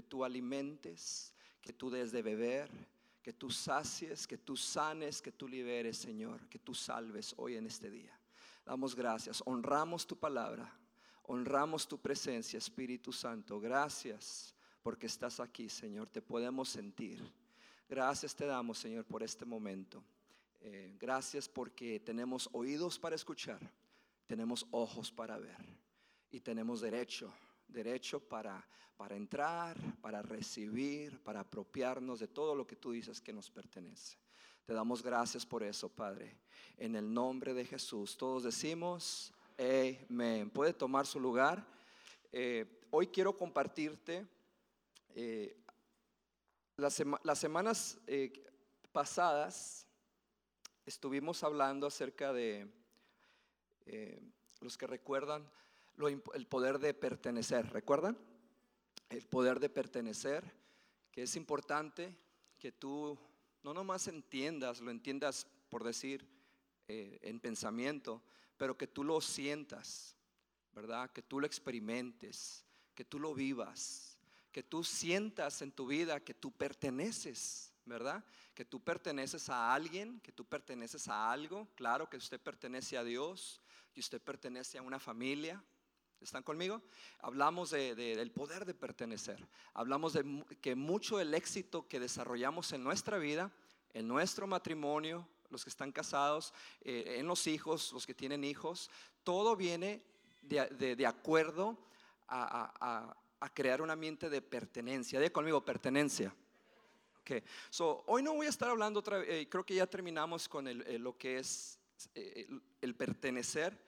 que tú alimentes, que tú des de beber, que tú sacies, que tú sanes, que tú liberes, Señor, que tú salves hoy en este día. Damos gracias, honramos tu palabra, honramos tu presencia, Espíritu Santo. Gracias porque estás aquí, Señor, te podemos sentir. Gracias te damos, Señor, por este momento. Eh, gracias porque tenemos oídos para escuchar, tenemos ojos para ver y tenemos derecho, derecho para, para entrar, para recibir, para apropiarnos de todo lo que tú dices que nos pertenece. Te damos gracias por eso, Padre. En el nombre de Jesús, todos decimos, amén. Puede tomar su lugar. Eh, hoy quiero compartirte eh, las, semanas eh, pasadas estuvimos hablando acerca de los que recuerdan el poder de pertenecer. ¿Recuerdan? El poder de pertenecer, que es importante que tú no nomás entiendas, lo entiendas por decir en pensamiento, pero que tú lo sientas, ¿verdad? Que tú lo experimentes, que tú lo vivas que tú sientas en tu vida que tú perteneces, ¿verdad? Que tú perteneces a alguien, que tú perteneces a algo, claro que usted pertenece a Dios, que usted pertenece a una familia. ¿Están conmigo? Hablamos del poder de pertenecer. Hablamos de que mucho del éxito que desarrollamos en nuestra vida, en nuestro matrimonio, los que están casados, eh, en los hijos, los que tienen hijos, todo viene de, acuerdo a, a crear un ambiente de pertenencia. De conmigo, pertenencia. Okay. So, hoy no voy a estar hablando otra eh, creo que ya terminamos con lo que es eh, el, pertenecer,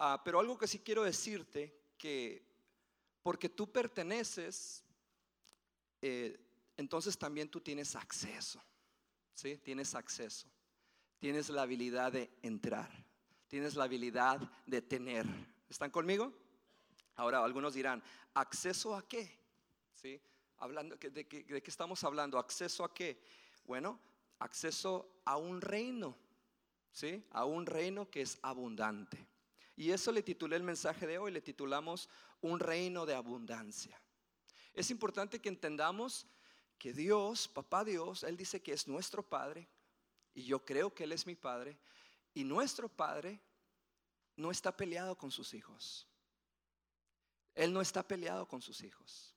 ah, pero algo que sí quiero decirte, que porque tú perteneces, eh, entonces también tú tienes acceso, ¿sí? Tienes acceso, tienes la habilidad de entrar, tienes la habilidad de tener. ¿Están conmigo? Ahora, algunos dirán, ¿acceso a qué? ¿Sí? Hablando, ¿de, ¿De qué estamos hablando? ¿Acceso a qué? Bueno, acceso a un reino, ¿sí? A un reino que es abundante. Y eso le titulé el mensaje de hoy, le titulamos Un reino de abundancia. Es importante que entendamos que Dios, papá Dios, Él dice que es nuestro Padre, y yo creo que Él es mi Padre, y nuestro Padre no está peleado con sus hijos. Él no está peleado con sus hijos.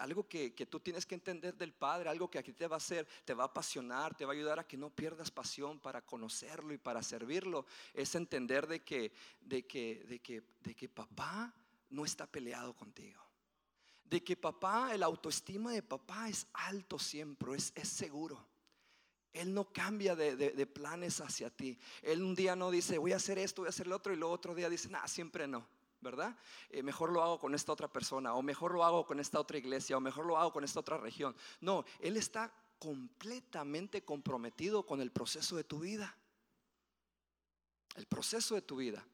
Algo que, tú tienes que entender del Padre, algo que aquí te va a hacer, te va a apasionar, te va a ayudar a que no pierdas pasión para conocerlo y para servirlo, es entender de que, de que, de que, de que papá no está peleado contigo. De que papá, el autoestima de papá es alto siempre, es, es seguro. Él no cambia de, de, planes hacia ti. Él un día no dice, voy a hacer esto, voy a hacer lo otro, y luego otro día dice, nada, siempre no. ¿Verdad? Eh, mejor lo hago con esta otra persona, o mejor lo hago con esta otra iglesia, o mejor lo hago con esta otra región. No, Él está completamente comprometido con el proceso de tu vida. El proceso de tu vida.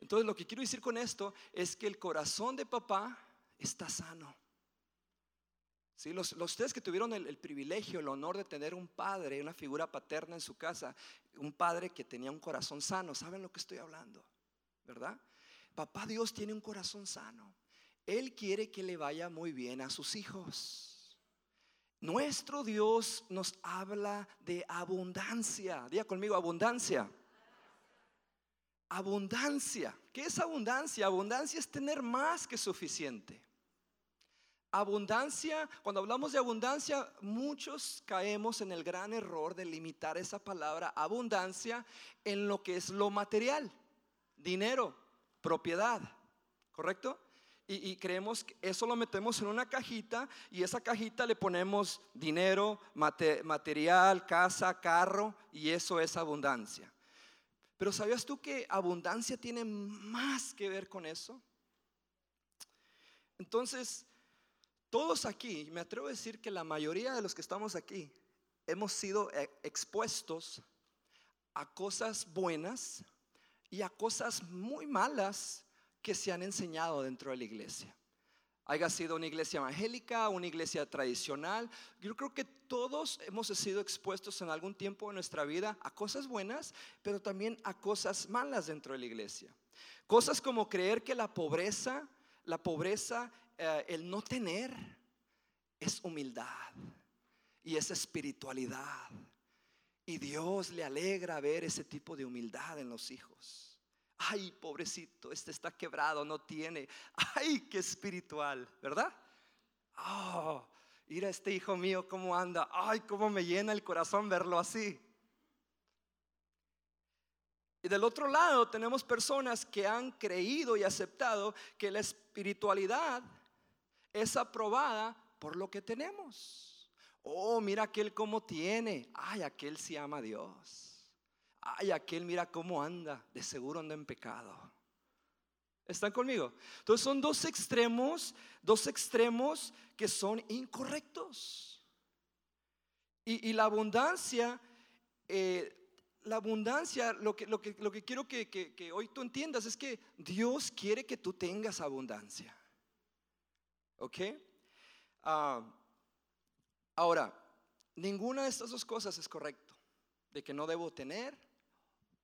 Entonces lo que quiero decir con esto es que el corazón de papá está sano. ¿Sí? Los, ustedes que tuvieron el, el, privilegio, el honor de tener un padre, una figura paterna en su casa, un padre que tenía un corazón sano, ¿saben lo que estoy hablando? ¿Verdad? Papá Dios tiene un corazón sano. Él quiere que le vaya muy bien a sus hijos. Nuestro Dios nos habla de abundancia. Diga conmigo, abundancia. Abundancia. ¿Qué es abundancia? Abundancia es tener más que suficiente. Abundancia, cuando hablamos de abundancia, muchos caemos en el gran error de limitar esa palabra abundancia en lo que es lo material, dinero, propiedad, ¿correcto? Y, creemos que eso lo metemos en una cajita y esa cajita le ponemos dinero, material, casa, carro y eso es abundancia. Pero ¿sabías tú que abundancia tiene más que ver con eso? Entonces, todos aquí, me atrevo a decir que la mayoría de los que estamos aquí, hemos sido eh, expuestos a cosas buenas y a cosas muy malas que se han enseñado dentro de la iglesia. Haya sido una iglesia evangélica, una iglesia tradicional, yo creo que todos hemos sido expuestos en algún tiempo de nuestra vida a cosas buenas, pero también a cosas malas dentro de la iglesia. Cosas como creer que la pobreza, la pobreza eh, el no tener es humildad y es espiritualidad. Y Dios le alegra ver ese tipo de humildad en los hijos. Ay, pobrecito, este está quebrado, no tiene. Ay, qué espiritual, ¿verdad? Oh, mira este hijo mío cómo anda. Ay, cómo me llena el corazón verlo así. Y del otro lado tenemos personas que han creído y aceptado que la espiritualidad es aprobada por lo que tenemos. Oh, mira aquel cómo tiene. Ay, aquel sí ama a Dios. Ay, aquel mira cómo anda. De seguro anda en pecado. ¿Están conmigo? Entonces son dos extremos, dos extremos que son incorrectos. Y, la abundancia eh, la abundancia, lo que, lo que, lo que quiero que, hoy tú entiendas es que Dios quiere que tú tengas abundancia. ¿Ok? Ah, ahora, ninguna de estas dos cosas es correcto. De que no debo tener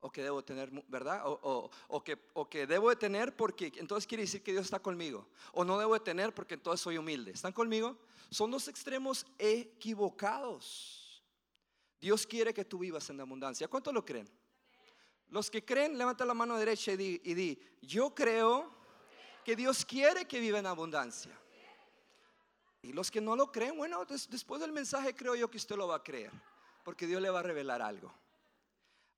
o que debo tener, ¿verdad? O, o, que, o que debo de tener porque entonces quiere decir que Dios está conmigo. O no debo de tener porque entonces soy humilde. ¿Están conmigo? Son dos extremos equivocados. Dios quiere que tú vivas en abundancia. ¿Cuántos lo creen? Los que creen, levanta la mano derecha y di, yo creo que Dios quiere que viva en abundancia. Y los que no lo creen, bueno, después del mensaje creo yo que usted lo va a creer, porque Dios le va a revelar algo.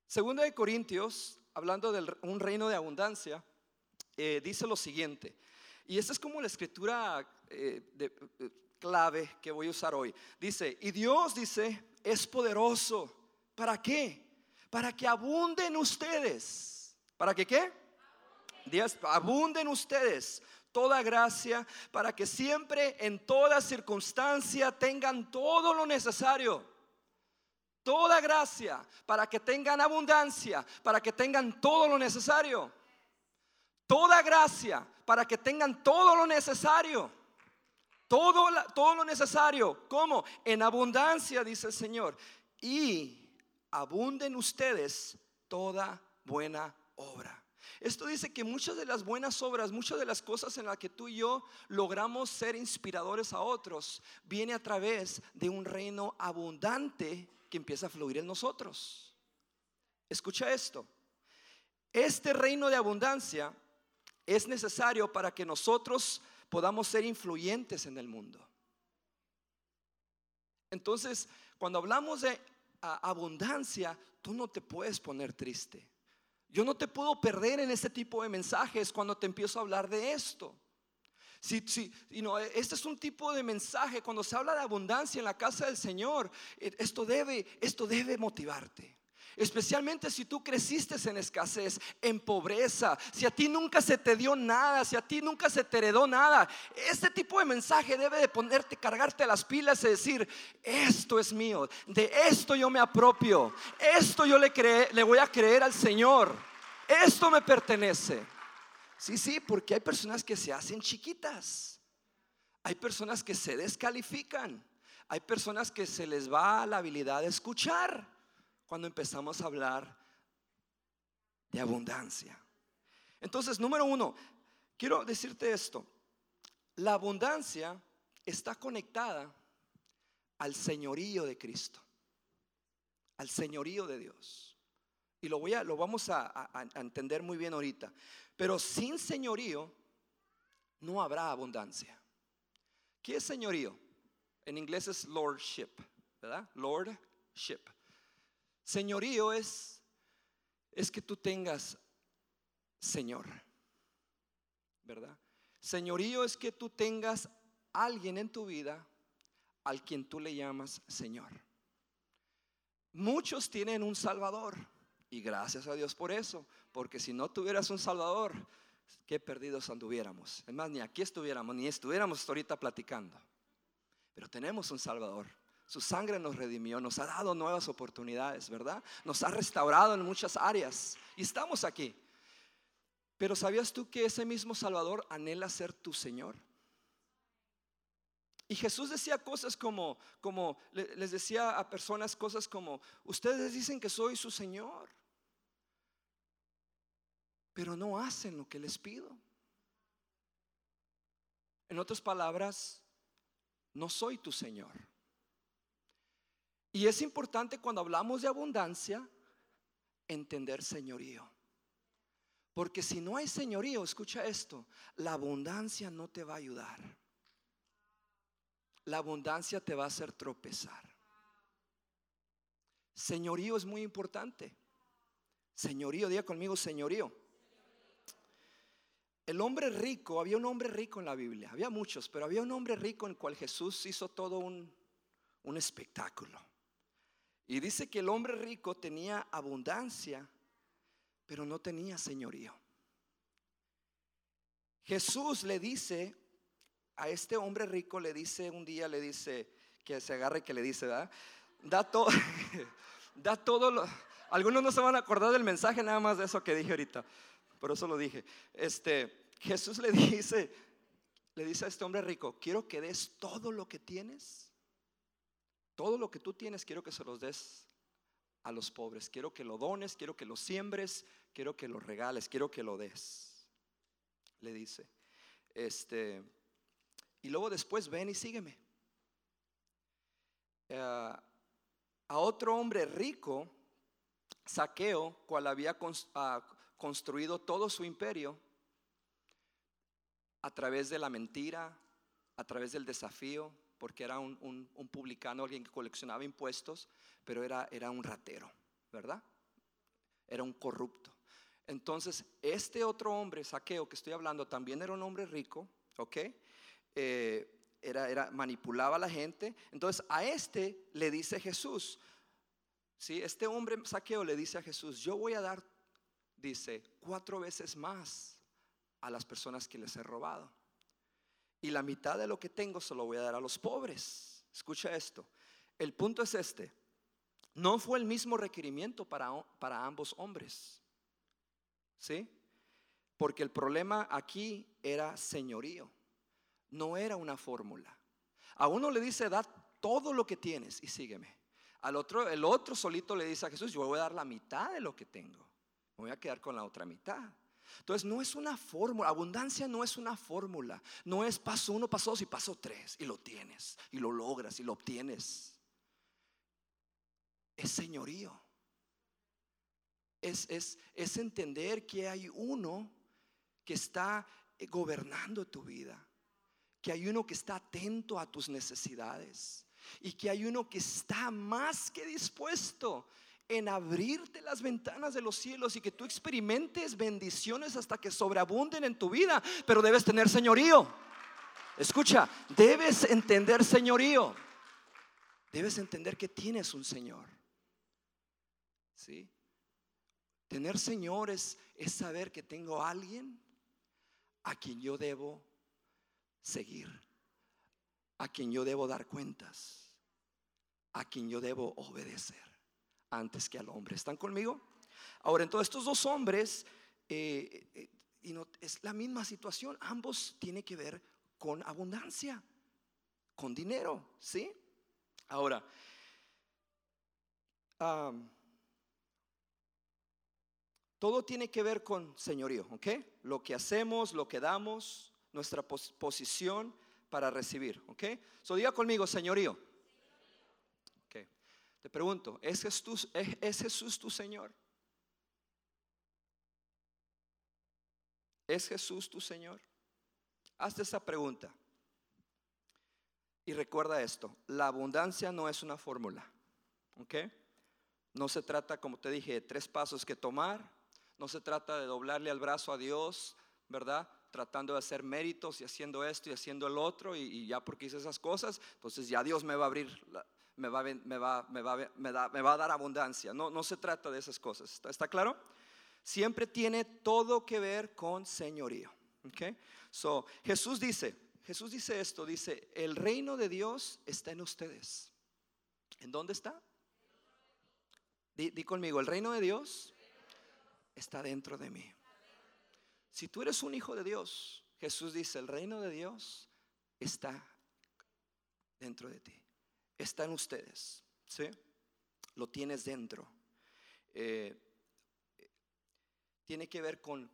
Segundo de Corintios, hablando de un reino de abundancia, eh, dice lo siguiente, y esta es como la escritura eh, eh, clave que voy a usar hoy. Dice, y Dios dice, es poderoso. ¿Para qué? Para que abunden ustedes. ¿Para que qué? Dios, abunden ustedes toda gracia, para que siempre en toda circunstancia tengan todo lo necesario. Toda gracia, para que tengan abundancia, para que tengan todo lo necesario. Toda gracia, para que tengan todo lo necesario. Todo, todo lo necesario. ¿Cómo? En abundancia, dice el Señor. Y abunden ustedes toda buena obra. Esto dice que muchas de las buenas obras, muchas de las cosas en las que tú y yo logramos ser inspiradores a otros, viene a través de un reino abundante que empieza a fluir en nosotros. Escucha esto. Este reino de abundancia es necesario para que nosotros podamos ser influyentes en el mundo. Entonces, cuando hablamos de abundancia, tú no te puedes poner triste. Yo no te puedo perder en este tipo de mensajes cuando te empiezo a hablar de esto. Si, si, este es un tipo de mensaje cuando se habla de abundancia en la casa del Señor. Eh, esto debe, esto debe motivarte. Especialmente si tú creciste en escasez, en pobreza, si a ti nunca se te dio nada, si a ti nunca se te heredó nada. Este tipo de mensaje debe de ponerte, cargarte las pilas y decir, esto es mío, de esto yo me apropio, esto yo le, le voy a creer al Señor, esto me pertenece. Sí, sí, porque hay personas que se hacen chiquitas, hay personas que se descalifican, hay personas que se les va la habilidad de escuchar cuando empezamos a hablar de abundancia. Entonces, número uno, quiero decirte esto. La abundancia está conectada al señorío de Cristo, al señorío de Dios. Y lo, voy a, lo vamos a, a entender muy bien ahorita. Pero sin señorío no habrá abundancia. ¿Qué es señorío? En inglés es lordship, ¿verdad? Lordship. Señorío es, es que tú tengas Señor, ¿verdad? Señorío es que tú tengas alguien en tu vida al quien tú le llamas Señor. Muchos tienen un Salvador y gracias a Dios por eso, porque si no tuvieras un Salvador, qué perdidos anduviéramos. Es más, ni aquí estuviéramos, ni estuviéramos ahorita platicando. Pero tenemos un Salvador. Su sangre nos redimió, nos ha dado nuevas oportunidades, ¿verdad? Nos ha restaurado en muchas áreas y estamos aquí. Pero ¿sabías tú que ese mismo Salvador anhela ser tu Señor? Y Jesús decía cosas como, como les decía a personas cosas como, ustedes dicen que soy su Señor, pero no hacen lo que les pido. En otras palabras, no soy tu Señor. Y es importante cuando hablamos de abundancia entender señorío. Porque si no hay señorío, escucha esto, la abundancia no te va a ayudar. La abundancia te va a hacer tropezar. Señorío es muy importante. Señorío, diga conmigo, señorío. El hombre rico, había un hombre rico en la Biblia, había muchos, pero había un hombre rico en cual Jesús hizo todo un, un espectáculo. Y dice que el hombre rico tenía abundancia, pero no tenía señorío. Jesús le dice a este hombre rico, le dice un día, le dice, que se agarre, que le dice, Da todo, da todo algunos no se van a acordar del mensaje nada más de eso que dije ahorita, por eso lo dije. Este, Jesús le dice, le dice a este hombre rico, quiero que des todo lo que tienes, todo lo que tú tienes, quiero que se los des a los pobres. Quiero que lo dones, quiero que lo siembres, quiero que lo regales, quiero que lo des. Le dice. Este, y luego después ven y sígueme. Eh, a otro hombre rico, Saqueo, cual había ah, construido todo su imperio a través de la mentira, a través del desafío, porque era un, publicano, alguien que coleccionaba impuestos, pero era, era un ratero, ¿verdad? Era un corrupto. Entonces, este otro hombre, Saqueo, que estoy hablando, también era un hombre rico, ¿ok? Eh, era, era, manipulaba a la gente. Entonces, a este le dice Jesús, ¿sí? Este hombre, Saqueo, le dice a Jesús, yo voy a dar, dice, cuatro veces más a las personas que les he robado y la mitad de lo que tengo se lo voy a dar a los pobres. Escucha esto. El punto es este. No fue el mismo requerimiento para, para ambos hombres. ¿Sí? Porque el problema aquí era señorío. No era una fórmula. A uno le dice, da todo lo que tienes y sígueme. Al otro, el otro solito le dice a Jesús, yo voy a dar la mitad de lo que tengo. Me voy a quedar con la otra mitad. Entonces no es una fórmula, abundancia no es una fórmula, no es paso uno, paso dos y paso tres y lo tienes y lo logras y lo obtienes. Es señorío. Es, es, es entender que hay uno que está gobernando tu vida, que hay uno que está atento a tus necesidades y que hay uno que está más que dispuesto en abrirte las ventanas de los cielos y que tú experimentes bendiciones hasta que sobreabunden en tu vida, pero debes tener señorío. Escucha, debes entender señorío. Debes entender que tienes un Señor. ¿Sí? Tener Señor es, saber que tengo alguien a quien yo debo seguir, a quien yo debo dar cuentas, a quien yo debo obedecer antes que al hombre. ¿Están conmigo? Ahora, entonces estos dos hombres, eh, eh, y no, es la misma situación, ambos tienen que ver con abundancia, con dinero, ¿sí? Ahora, todo tiene que ver con señorío, ¿ok? Lo que hacemos, lo que damos, nuestra posición para recibir, ¿ok? So diga conmigo, señorío. Te pregunto, ¿es Jesús, ¿es, Jesús tu Señor? ¿Es Jesús tu Señor? Hazte esa pregunta. Y recuerda esto, la abundancia no es una fórmula, ¿ok? No se trata, como te dije, de tres pasos que tomar, no se trata de doblarle al brazo a Dios, ¿verdad? Tratando de hacer méritos y haciendo esto y haciendo el otro, y, y ya porque hice esas cosas, entonces ya Dios me va a abrir la, me va, me va, me va, me da, va a dar abundancia. No, no se trata de esas cosas. ¿Está, claro? Siempre tiene todo que ver con señorío. Okay? So, Jesús dice, Jesús dice esto, dice, el reino de Dios está en ustedes. ¿En dónde está? Di, di, conmigo, el reino de Dios está dentro de mí. Si tú eres un hijo de Dios, Jesús dice, el reino de Dios está dentro de ti está en ustedes, ¿sí? Lo tienes dentro. Eh, tiene que ver con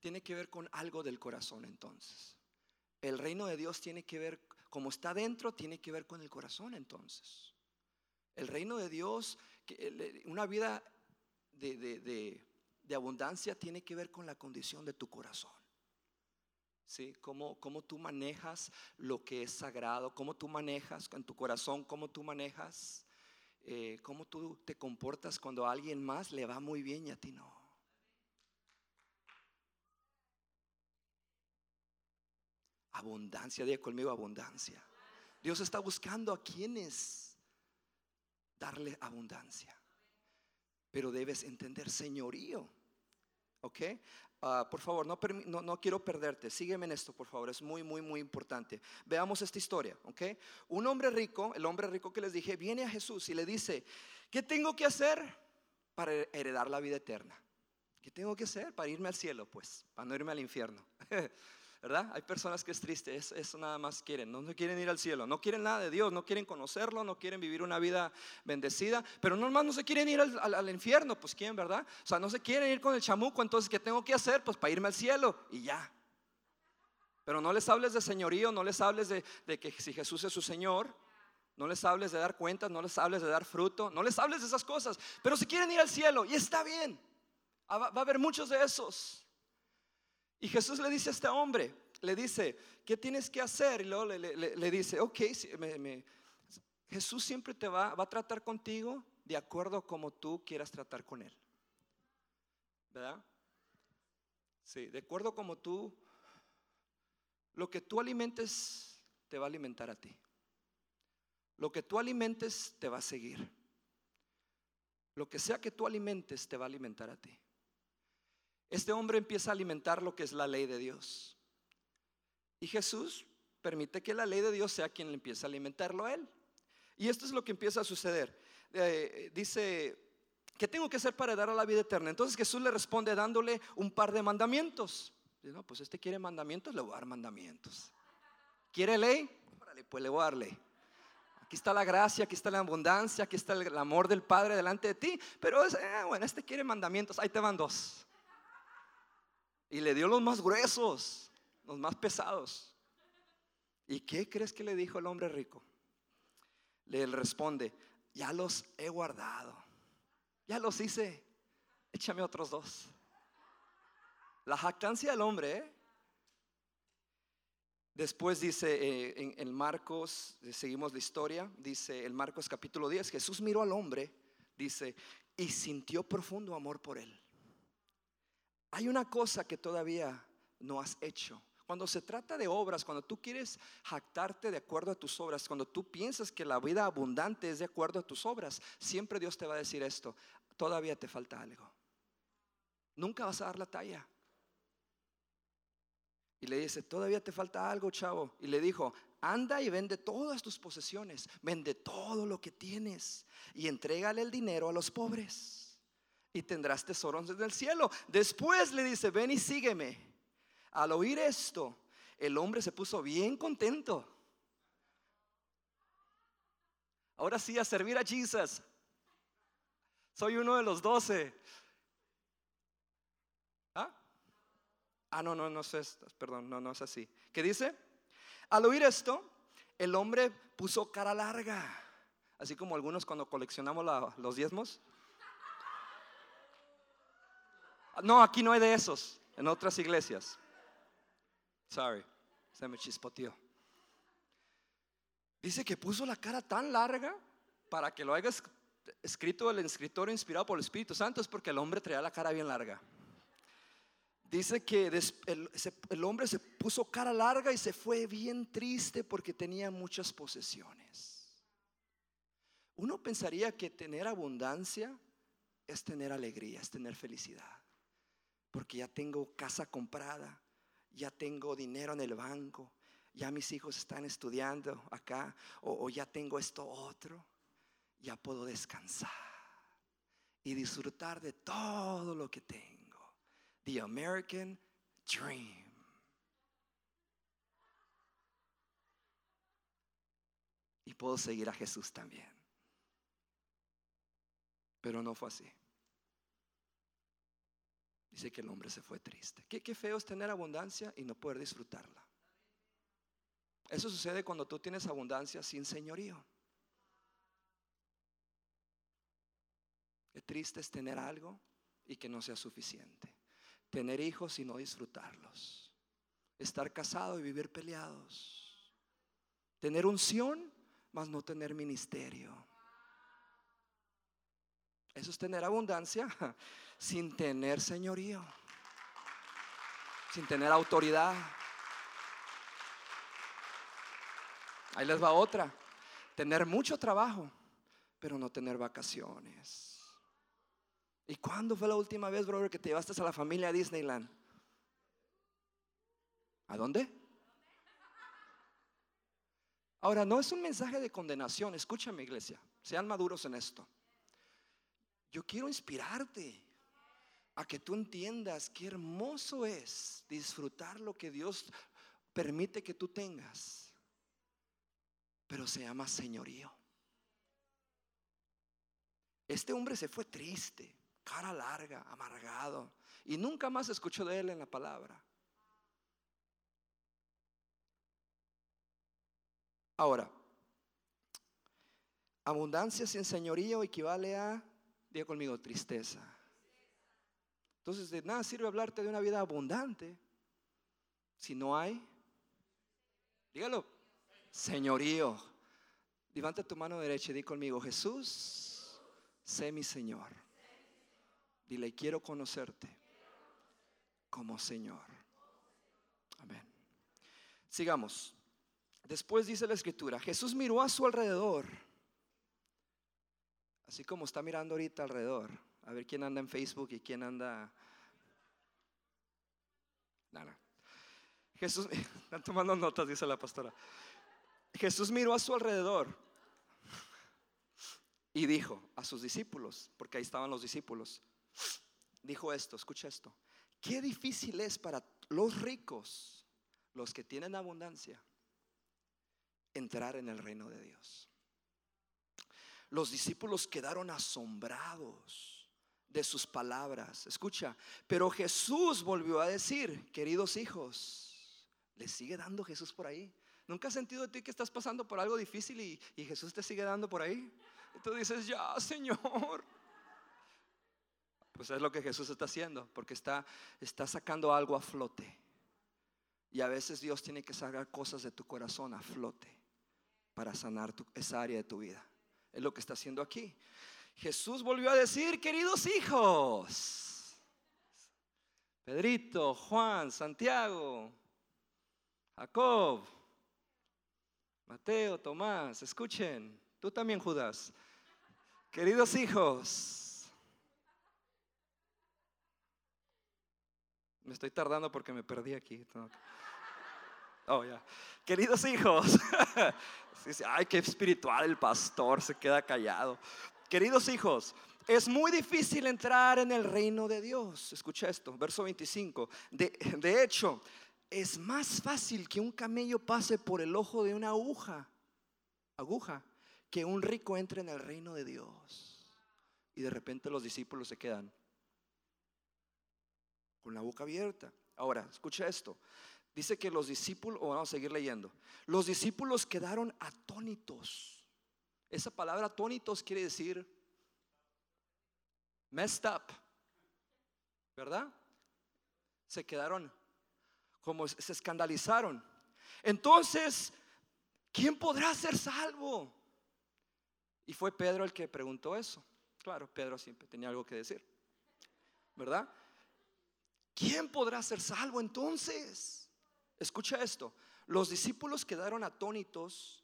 tiene que ver con algo del corazón entonces. El reino de Dios tiene que ver, como está dentro, tiene que ver con el corazón entonces. El reino de Dios, una vida de, abundancia tiene que ver con la condición de tu corazón. ¿Sí? Cómo, cómo tú manejas lo que es sagrado, cómo tú manejas en tu corazón, cómo tú manejas, eh, cómo tú te comportas cuando a alguien más le va muy bien y a ti no. Abundancia, diga conmigo abundancia. Dios está buscando a quienes darle abundancia. Pero debes entender señorío. ¿Ok? Ah, por favor, no, no, quiero perderte. Sígueme en esto, por favor. Es muy, muy, muy importante. Veamos esta historia. ¿Ok? Un hombre rico, el hombre rico que les dije, viene a Jesús y le dice, ¿qué tengo que hacer para heredar la vida eterna? ¿Qué tengo que hacer para irme al cielo? Pues, para no irme al infierno. ¿verdad? Hay personas que es triste, eso, nada más quieren, no, quieren ir al cielo, no quieren nada de Dios, no quieren conocerlo, no quieren vivir una vida bendecida, pero normal no se quieren ir al, infierno, pues quién, ¿verdad? O sea, no se quieren ir con el chamuco, entonces ¿qué tengo que hacer? Pues para irme al cielo y ya. Pero no les hables de señorío, no les hables de, que si Jesús es su Señor, no les hables de dar cuentas, no les hables de dar fruto, no les hables de esas cosas, pero si quieren ir al cielo y está bien, ah, va a haber muchos de esos. Y Jesús le dice a este hombre, le dice, ¿qué tienes que hacer? Y luego le, dice, ok, Jesús siempre te va, va a tratar contigo de acuerdo como tú quieras tratar con Él. ¿Verdad? Sí, de acuerdo como tú, lo que tú alimentes te va a alimentar a ti. Lo que tú alimentes te va a seguir. Lo que sea que tú alimentes te va a alimentar a ti. Este hombre empieza a alimentar lo que es la ley de Dios. Y Jesús permite que la ley de Dios sea quien le empiece a alimentarlo a él. Y esto es lo que empieza a suceder. Eh, dice, ¿qué tengo que hacer para dar a la vida eterna? Entonces Jesús le responde dándole un par de mandamientos. Dice, no, pues este quiere mandamientos, le voy a dar mandamientos. ¿Quiere ley? pues le voy a dar ley. Aquí está la gracia, aquí está la abundancia, aquí está el amor del Padre delante de ti. Pero eh, bueno, este quiere mandamientos, ahí te van dos. Y le dio los más gruesos, los más pesados. ¿Y qué crees que le dijo el hombre rico? Le responde, ya los he guardado, ya los hice, échame otros dos. La jactancia del hombre, ¿eh? Después dice eh, en, en, Marcos, seguimos la historia, dice el Marcos capítulo 10, Jesús miró al hombre, dice, y sintió profundo amor por él. Hay una cosa que todavía no has hecho. Cuando se trata de obras, cuando tú quieres jactarte de acuerdo a tus obras, cuando tú piensas que la vida abundante es de acuerdo a tus obras, siempre Dios te va a decir esto, todavía te falta algo. Nunca vas a dar la talla. Y le dice, todavía te falta algo, chavo. Y le dijo, anda y vende todas tus posesiones, vende todo lo que tienes y entrégale el dinero a los pobres y tendrás tesoros en el cielo. Después le dice, ven y sígueme. Al oír esto, el hombre se puso bien contento. Ahora sí, a servir a Jesús. Soy uno de los doce. ¿Ah? ah, no, no, no es, perdón, no, no es así. ¿Qué dice? Al oír esto, el hombre puso cara larga, así como algunos cuando coleccionamos los diezmos. No, aquí no hay de esos, en otras iglesias. Sorry, se me chispoteó. Dice que puso la cara tan larga para que lo haya escrito el escritor inspirado por el Espíritu Santo, es porque el hombre traía la cara bien larga. Dice que el, el, hombre se puso cara larga y se fue bien triste porque tenía muchas posesiones. Uno pensaría que tener abundancia es tener alegría, es tener felicidad porque ya tengo casa comprada, ya tengo dinero en el banco, ya mis hijos están estudiando acá, o, ya tengo esto otro, ya puedo descansar y disfrutar de todo lo que tengo. The American Dream. Y puedo seguir a Jesús también. Pero no fue así. Dice que el hombre se fue triste. Qué, qué feo es tener abundancia y no poder disfrutarla. Eso sucede cuando tú tienes abundancia sin señorío. Qué triste es tener algo y que no sea suficiente. Tener hijos y no disfrutarlos. Estar casado y vivir peleados. Tener unción, mas no tener ministerio. Eso es tener abundancia sin tener señorío, sin tener autoridad. Ahí les va otra. Tener mucho trabajo, pero no tener vacaciones. ¿Y cuándo fue la última vez, brother, que te llevaste a la familia a Disneyland? ¿A dónde? Ahora, no es un mensaje de condenación. Escúchame, iglesia. Sean maduros en esto. Yo quiero inspirarte a que tú entiendas qué hermoso es disfrutar lo que Dios permite que tú tengas. Pero se llama señorío. Este hombre se fue triste cara larga, amargado. Y nunca más escucho de él en la palabra. Ahora, abundancia sin señorío equivale a, diga conmigo, tristeza. Entonces, de nada sirve hablarte de una vida abundante si no hay, dígalo, señorío. Levanta tu mano derecha y di conmigo, Jesús, sé mi Señor. Dile, quiero conocerte como Señor. Amén. Sigamos. Después dice la escritura, Jesús miró a su alrededor, así como está mirando ahorita alrededor, a ver quién anda en Facebook y quién anda... Nada. Jesús, están tomando notas, dice la pastora. Jesús miró a su alrededor y dijo a sus discípulos, porque ahí estaban los discípulos, dijo esto, escucha esto, qué difícil es para los ricos, los que tienen abundancia, entrar en el reino de Dios. Los discípulos quedaron asombrados de sus palabras. Escucha, pero Jesús volvió a decir, queridos hijos, ¿le sigue dando Jesús por ahí? ¿Nunca has sentido de ti que estás pasando por algo difícil y, y Jesús te sigue dando por ahí? Y tú dices, ya, Señor. Pues es lo que Jesús está haciendo, porque está, está sacando algo a flote. Y a veces Dios tiene que sacar cosas de tu corazón a flote para sanar esa área de tu vida. Es lo que está haciendo aquí. Jesús volvió a decir, queridos hijos, Pedrito, Juan, Santiago, Jacob, Mateo, Tomás, escuchen, tú también Judas, queridos hijos, Me estoy tardando porque me perdí aquí. Oh. Queridos hijos, ay, qué espiritual el pastor, se queda callado. Queridos hijos, es muy difícil entrar en el reino de Dios. Escucha esto, verso 25. De, de hecho, es más fácil que un camello pase por el ojo de una aguja, aguja, que un rico entre en el reino de Dios. Y de repente los discípulos se quedan con la boca abierta. Ahora, escucha esto. Dice que los discípulos, o vamos a seguir leyendo, los discípulos quedaron atónitos. Esa palabra atónitos quiere decir messed up, ¿verdad? Se quedaron como se escandalizaron. Entonces, ¿quién podrá ser salvo? Y fue Pedro el que preguntó eso. Claro, Pedro siempre tenía algo que decir, ¿verdad? ¿quién podrá ser salvo entonces? Escucha esto, los discípulos quedaron atónitos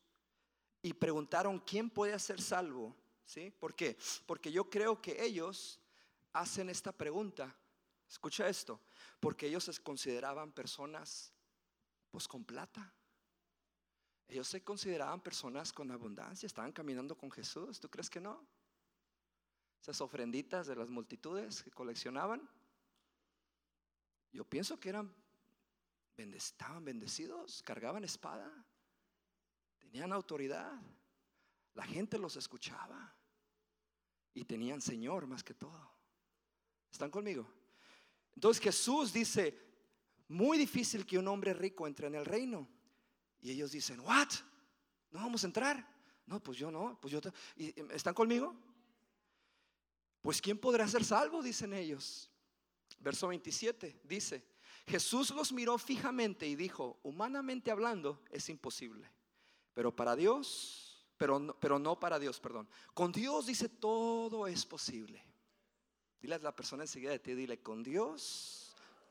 y preguntaron, ¿quién puede ser salvo? ¿Sí? ¿Por qué? Porque yo creo que ellos hacen esta pregunta. Escucha esto, porque ellos se consideraban personas pues con plata. Ellos se consideraban personas con abundancia, estaban caminando con Jesús, ¿tú crees que no? Esas ofrenditas de las multitudes que coleccionaban, yo pienso que eran, estaban bendecidos, cargaban espada, tenían autoridad, la gente los escuchaba y tenían Señor más que todo. ¿Están conmigo? Entonces Jesús dice, muy difícil que un hombre rico entre en el reino. Y ellos dicen, ¿what? ¿No vamos a entrar? No, pues yo no, pues yo... ¿Están conmigo? Pues ¿quién podrá ser salvo? Dicen ellos. Verso 27 dice, Jesús los miró fijamente y dijo, humanamente hablando es imposible, pero para Dios, pero no, para Dios, perdón. Con Dios dice todo es posible. Dile a la persona enseguida de ti, dile, con Dios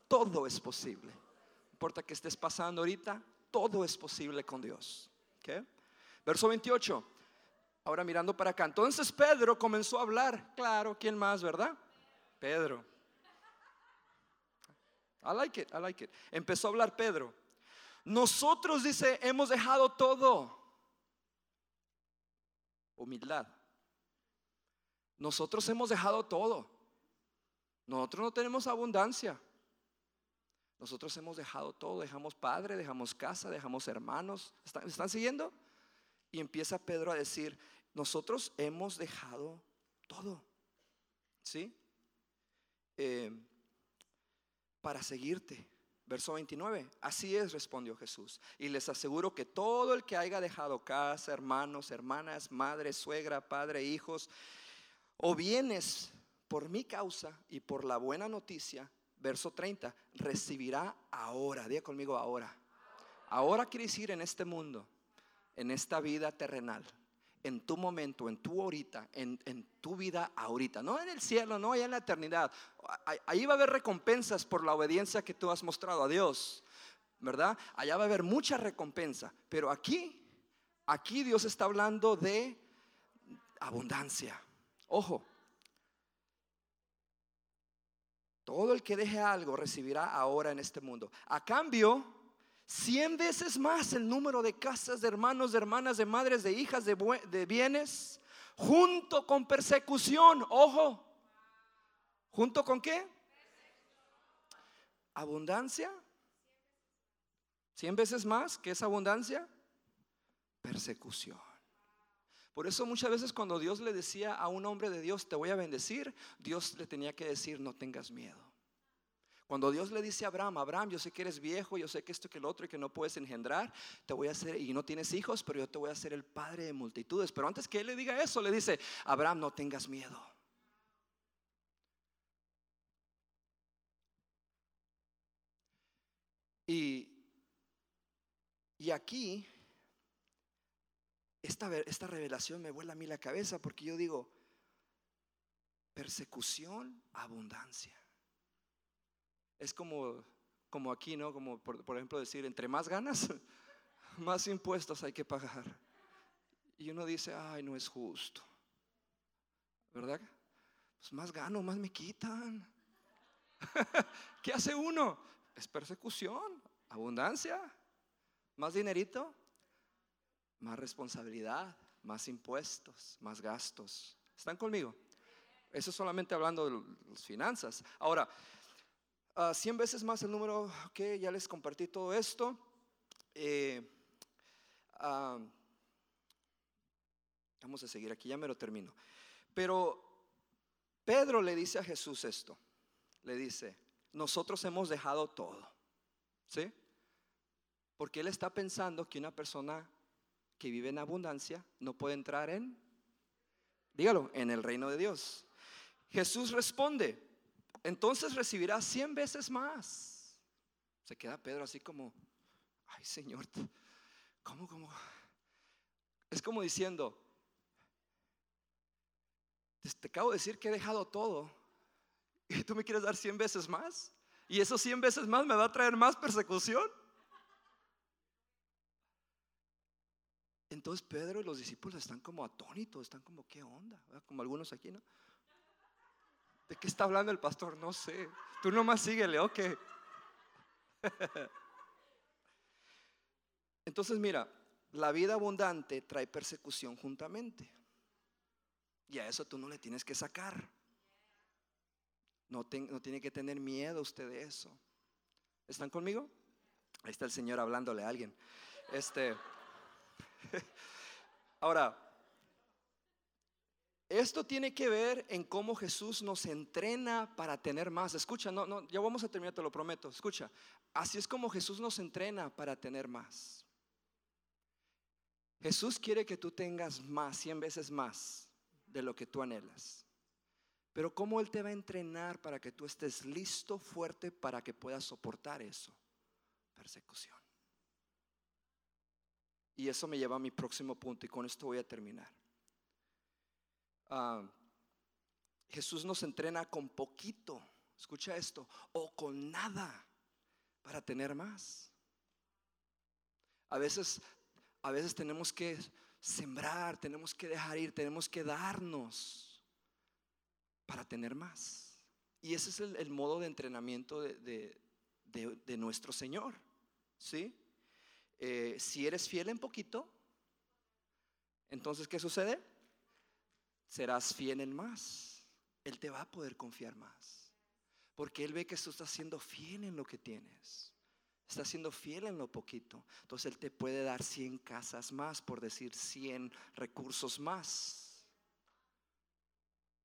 todo es posible. No importa que estés pasando ahorita, todo es posible con Dios. Verso 28. Ahora mirando para acá. Entonces Pedro comenzó a hablar. Claro, ¿quién más, verdad? Pedro. I like it, I like it. Empezó a hablar Pedro. Nosotros, dice, hemos dejado todo. Humildad. Nosotros hemos dejado todo. Nosotros no tenemos abundancia. Nosotros hemos dejado todo, dejamos padre, dejamos casa, dejamos hermanos. ¿Están, ¿están siguiendo? Y empieza Pedro a decir, nosotros hemos dejado todo. ¿Sí? Eh, para seguirte. Verso 29. Así es, respondió Jesús. Y les aseguro que todo el que haya dejado casa, hermanos, hermanas, madre, suegra, padre, hijos, o bienes por mi causa y por la buena noticia, verso 30, recibirá ahora, diga conmigo ahora. Ahora quiere decir en este mundo, en esta vida terrenal, en tu momento, en tu ahorita, en, tu vida ahorita, no en el cielo, no allá en la eternidad. Ahí va a haber recompensas por la obediencia que tú has mostrado a Dios, ¿verdad? Allá va a haber mucha recompensa, pero aquí, aquí Dios está hablando de abundancia. Ojo, todo el que deje algo recibirá ahora en este mundo. A cambio, cien veces más el número de casas, de hermanos, de hermanas, de madres, de hijas, de, de bienes, junto con persecución. Ojo, ¿junto con qué? Abundancia. Cien veces más que es abundancia. Persecución. Por eso muchas veces cuando Dios le decía a un hombre de Dios, te voy a bendecir, Dios le tenía que decir, no tengas miedo. Cuando Dios le dice a Abraham, Abraham, yo sé que eres viejo, yo sé que esto que el otro y que no puedes engendrar, te voy a hacer, y no tienes hijos, pero yo te voy a hacer el padre de multitudes. Pero antes que él le diga eso, le dice, Abraham, no tengas miedo. Y, y aquí esta, revelación me vuela a mí la cabeza porque yo digo, persecución, abundancia. Es como, como aquí, ¿no? Como por, por ejemplo decir, entre más ganas, más impuestos hay que pagar. Y uno dice, ay, no es justo. ¿Verdad? Pues más gano, más me quitan. ¿Qué hace uno? Es persecución, abundancia, más dinerito, más responsabilidad, más impuestos, más gastos. ¿Están conmigo? Eso solamente hablando de las finanzas. Ahora, 100 ah, veces más el número que ya les compartí todo esto. Eh, ah, vamos a seguir aquí, ya me lo termino. Pero Pedro le dice a Jesús esto. Le dice, nosotros hemos dejado todo. ¿Sí? Porque él está pensando que una persona que vive en abundancia no puede entrar en, dígalo, en el reino de Dios. Jesús responde, entonces recibirá cien veces más. Se queda Pedro así como, ay Señor, ¿cómo, cómo? Es como diciendo, te acabo de decir que he dejado todo y tú me quieres dar cien veces más y esos cien veces más me va a traer más persecución. Entonces Pedro y los discípulos están como atónitos, están como, ¿qué onda? Como algunos aquí, ¿no? ¿De qué está hablando el pastor? No sé. Tú nomás síguele, ok. Entonces mira, la vida abundante trae persecución juntamente. Y a eso tú no le tienes que sacar. No, no tiene que tener miedo usted de eso. ¿Están conmigo? Ahí está el Señor hablándole a alguien. Este. Ahora, esto tiene que ver en cómo Jesús nos entrena para tener más. Escucha, no, no, ya vamos a terminar, te lo prometo. Escucha, así es como Jesús nos entrena para tener más. Jesús quiere que tú tengas más, cien veces más de lo que tú anhelas. Pero ¿cómo Él te va a entrenar para que tú estés listo, fuerte, para que puedas soportar eso? Persecución. Y eso me lleva a mi próximo punto y con esto voy a terminar. Ah, Jesús nos entrena con poquito, escucha esto, o con nada para tener más. A veces, a veces tenemos que sembrar, tenemos que dejar ir, tenemos que darnos para tener más. Y ese es el, modo de entrenamiento de, nuestro Señor. ¿Sí? Eh, si eres fiel en poquito, entonces ¿qué sucede? Serás fiel en más. Él te va a poder confiar más. Porque Él ve que tú estás siendo fiel en lo que tienes. Estás siendo fiel en lo poquito. Entonces Él te puede dar 100 casas más, por decir 100 recursos más.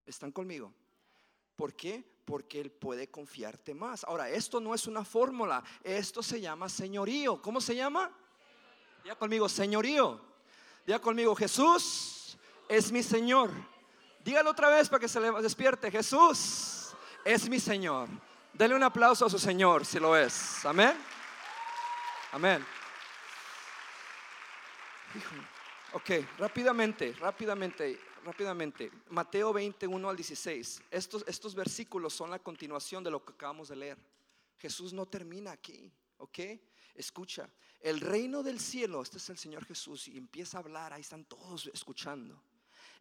¿Están conmigo? ¿Por qué? Porque Él puede confiarte más. Ahora, esto no es una fórmula, esto se llama señorío. ¿Cómo se llama? Ya conmigo, señorío. Ya conmigo, Jesús es mi Señor. Dígalo otra vez para que se le despierte. Jesús es mi Señor. Dele un aplauso a su Señor si lo es. Amén. Amén. Ok, rápidamente, rápidamente, rápidamente. Mateo 21 al 16. Estos, estos versículos son la continuación de lo que acabamos de leer. Jesús no termina aquí, ¿ok? Escucha, el reino del cielo, este es el Señor Jesús y empieza a hablar, ahí están todos escuchando.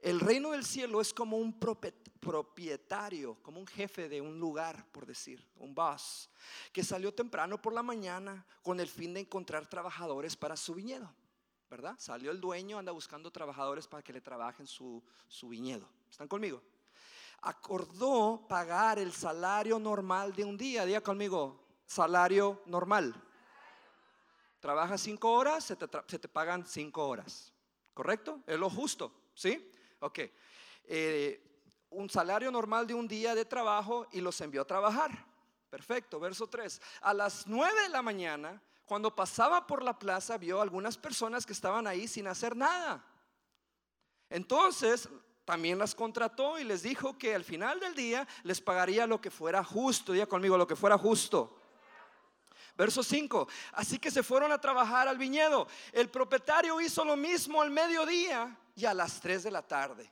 El reino del cielo es como un propietario, como un jefe de un lugar, por decir, un boss, que salió temprano por la mañana con el fin de encontrar trabajadores para su viñedo. ¿Verdad? Salió el dueño, anda buscando trabajadores para que le trabajen su, su viñedo. ¿Están conmigo? Acordó pagar el salario normal de un día. Diga conmigo, salario normal. Trabajas cinco horas, se te, se te pagan cinco horas. ¿Correcto? Es lo justo. ¿Sí? Ok. Eh, un salario normal de un día de trabajo y los envió a trabajar. Perfecto. Verso 3. A las 9 de la mañana, cuando pasaba por la plaza, vio algunas personas que estaban ahí sin hacer nada. Entonces, también las contrató y les dijo que al final del día les pagaría lo que fuera justo. Diga conmigo, lo que fuera justo. Verso 5. Así que se fueron a trabajar al viñedo. El propietario hizo lo mismo al mediodía y a las 3 de la tarde.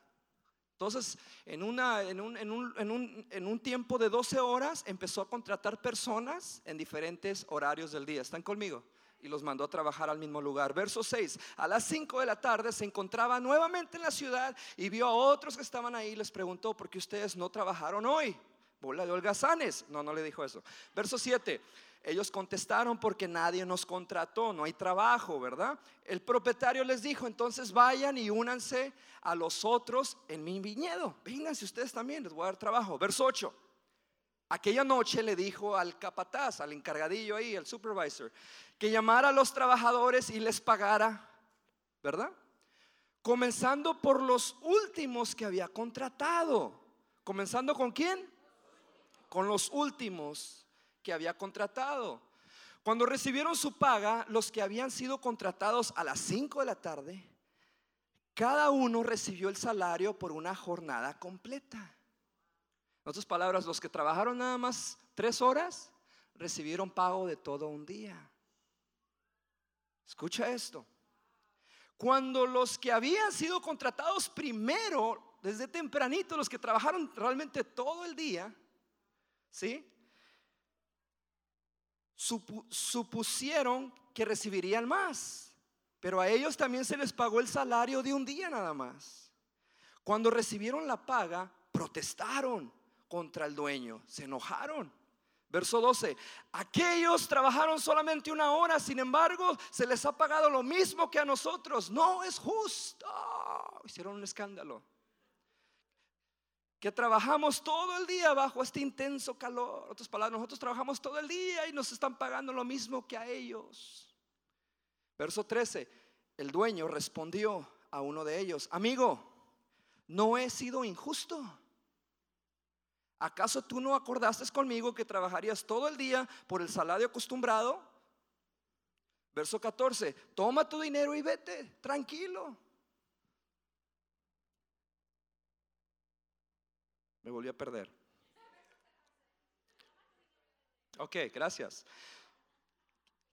Entonces, en, una, en, un, en, un, en, un, tiempo de 12 horas, empezó a contratar personas en diferentes horarios del día. ¿Están conmigo? Y los mandó a trabajar al mismo lugar. Verso 6. A las 5 de la tarde se encontraba nuevamente en la ciudad y vio a otros que estaban ahí les preguntó, ¿por qué ustedes no trabajaron hoy? Bola de holgazanes. No, no le dijo eso. Verso 7. Ellos contestaron porque nadie nos contrató, no hay trabajo, ¿verdad? El propietario les dijo, entonces vayan y únanse a los otros en mi viñedo. Vénganse ustedes también, les voy a dar trabajo. Verso 8. Aquella noche le dijo al capataz, al encargadillo ahí, al supervisor, que llamara a los trabajadores y les pagara, ¿verdad? Comenzando por los últimos que había contratado. ¿Comenzando con quién? Con los últimos que había contratado. Cuando recibieron su paga, los que habían sido contratados a las 5 de la tarde, cada uno recibió el salario por una jornada completa. En otras palabras, los que trabajaron nada más tres horas, recibieron pago de todo un día. Escucha esto. Cuando los que habían sido contratados primero, desde tempranito, los que trabajaron realmente todo el día, ¿sí? supusieron que recibirían más, pero a ellos también se les pagó el salario de un día nada más. Cuando recibieron la paga, protestaron contra el dueño, se enojaron. Verso 12, aquellos trabajaron solamente una hora, sin embargo, se les ha pagado lo mismo que a nosotros. No es justo. Hicieron un escándalo que trabajamos todo el día bajo este intenso calor. Otras palabras, nosotros trabajamos todo el día y nos están pagando lo mismo que a ellos. Verso 13, el dueño respondió a uno de ellos, amigo, no he sido injusto. ¿Acaso tú no acordaste conmigo que trabajarías todo el día por el salario acostumbrado? Verso 14, toma tu dinero y vete, tranquilo. Me volví a perder. Ok, gracias.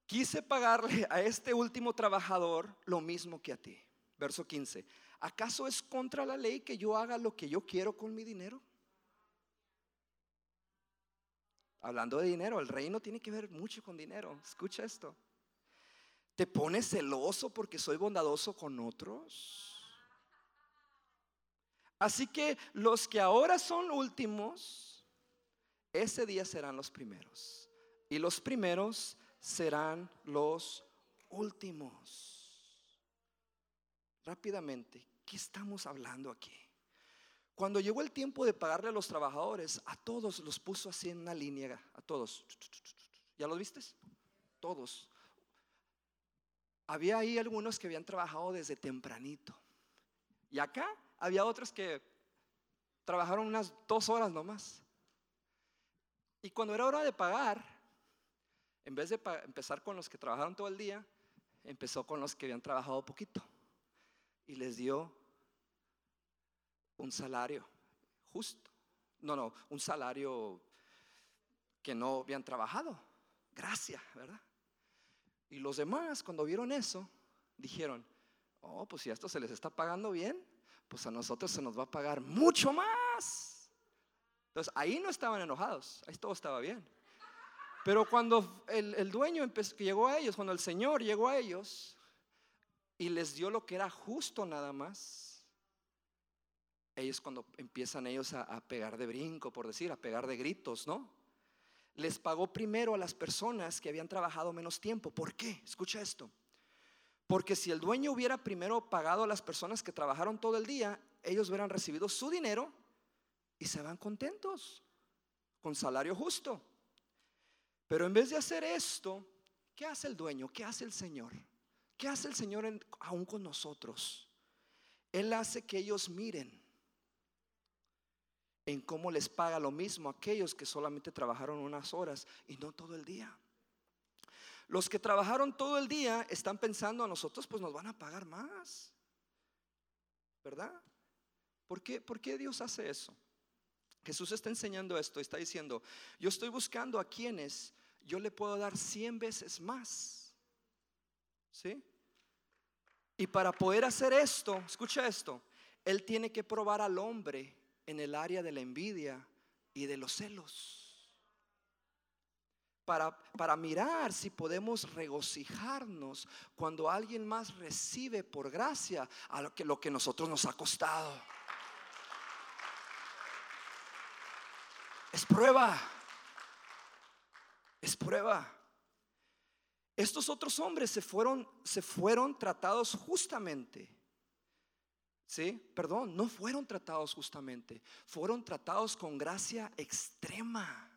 Quise pagarle a este último trabajador lo mismo que a ti. Verso 15. ¿Acaso es contra la ley que yo haga lo que yo quiero con mi dinero? Hablando de dinero, el reino tiene que ver mucho con dinero. Escucha esto. ¿Te pones celoso porque soy bondadoso con otros? Así que los que ahora son últimos, ese día serán los primeros. Y los primeros serán los últimos. Rápidamente, ¿qué estamos hablando aquí? Cuando llegó el tiempo de pagarle a los trabajadores, a todos los puso así en una línea, a todos. ¿Ya los viste? Todos. Había ahí algunos que habían trabajado desde tempranito. Y acá había otros que trabajaron unas dos horas nomás. Y cuando era hora de pagar, en vez de empezar con los que trabajaron todo el día, empezó con los que habían trabajado poquito y les dio un salario justo. No, no, un salario que no habían trabajado. Gracias, ¿verdad? Y los demás, cuando vieron eso, dijeron, oh, pues si a esto se les está pagando bien, pues a nosotros se nos va a pagar mucho más. Entonces ahí no estaban enojados, ahí todo estaba bien. Pero cuando el, dueño llegó a ellos, cuando el Señor llegó a ellos y les dio lo que era justo nada más, ellos cuando empiezan ellos a, a pegar de brinco, por decir, a pegar de gritos, ¿no? Les pagó primero a las personas que habían trabajado menos tiempo. ¿Por qué? Escucha esto. Porque si el dueño hubiera primero pagado a las personas que trabajaron todo el día, ellos hubieran recibido su dinero y se van contentos, con salario justo. Pero en vez de hacer esto, ¿qué hace el dueño? ¿Qué hace el Señor? ¿Qué hace el Señor aún con nosotros? Él hace que ellos miren en cómo les paga lo mismo a aquellos que solamente trabajaron unas horas y no todo el día. Los que trabajaron todo el día están pensando a nosotros, pues nos van a pagar más. ¿Verdad? ¿Por qué, ¿Por qué Dios hace eso? Jesús está enseñando esto, está diciendo, yo estoy buscando a quienes yo le puedo dar cien veces más. ¿Sí? Y para poder hacer esto, escucha esto, Él tiene que probar al hombre en el área de la envidia y de los celos. Para, para, mirar si podemos regocijarnos cuando alguien más recibe por gracia a lo que, lo que nosotros nos ha costado. Es prueba. Es prueba. Estos otros hombres se fueron, se fueron tratados justamente. ¿Sí? Perdón, no fueron tratados justamente. Fueron tratados con gracia extrema.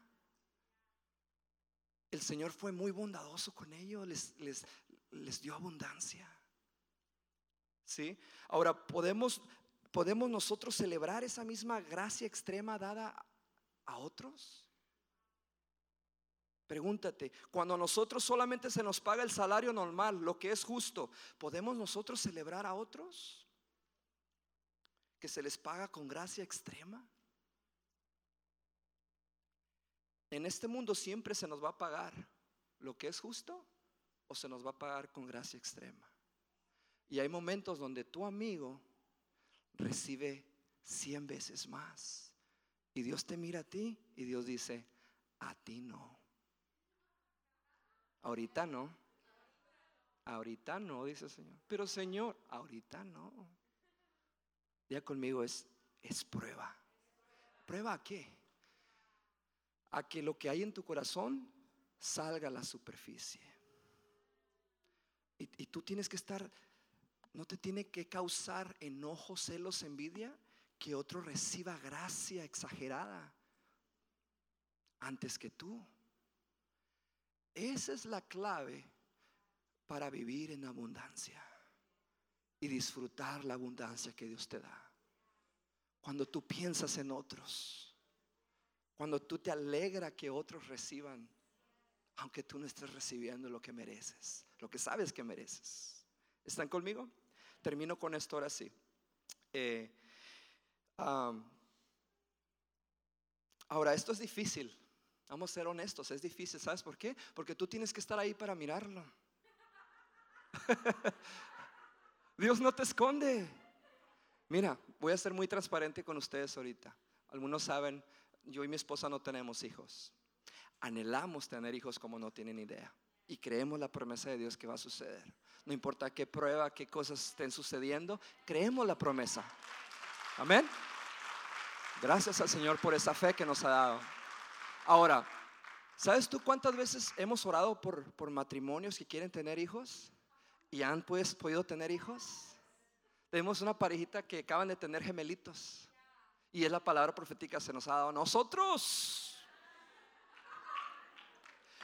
El Señor fue muy bondadoso con ellos, les, les, les dio abundancia. ¿Sí? Ahora, ¿podemos, ¿podemos nosotros celebrar esa misma gracia extrema dada a otros? Pregúntate, cuando a nosotros solamente se nos paga el salario normal, lo que es justo, ¿podemos nosotros celebrar a otros? Que se les paga con gracia extrema. En este mundo siempre se nos va a pagar lo que es justo o se nos va a pagar con gracia extrema. Y hay momentos donde tu amigo recibe cien veces más. Y Dios te mira a ti y Dios dice, a ti no. Ahorita no. Ahorita no, dice el Señor. Pero Señor, ahorita no. Ya conmigo es, es prueba. ¿Prueba a qué? A que lo que hay en tu corazón salga a la superficie. Y, tú tienes que estar, no te tiene que causar enojo, celos, envidia que otro reciba gracia exagerada antes que tú. Esa es la clave para vivir en abundancia y disfrutar la abundancia que Dios te da. Cuando tú piensas en otros, cuando tú te alegra que otros reciban aunque tú no estés recibiendo lo que mereces, lo que sabes que mereces. ¿Están conmigo? Termino con esto ahora sí. Eh, ahora, esto es difícil. Vamos a ser honestos, es difícil. ¿Sabes por qué? Porque tú tienes que estar ahí para mirarlo. Dios no te esconde. Mira, voy a ser muy transparente con ustedes ahorita. Algunos saben, yo y mi esposa no tenemos hijos. Anhelamos tener hijos como no tienen idea. Y creemos la promesa de Dios que va a suceder. No importa qué prueba, qué cosas estén sucediendo, creemos la promesa. Amén. Gracias al Señor por esa fe que nos ha dado. Ahora, ¿sabes tú cuántas veces hemos orado por, por matrimonios que quieren tener hijos? ¿Y han pues podido tener hijos? Tenemos una parejita que acaban de tener gemelitos. Y es la palabra profética se nos ha dado a nosotros.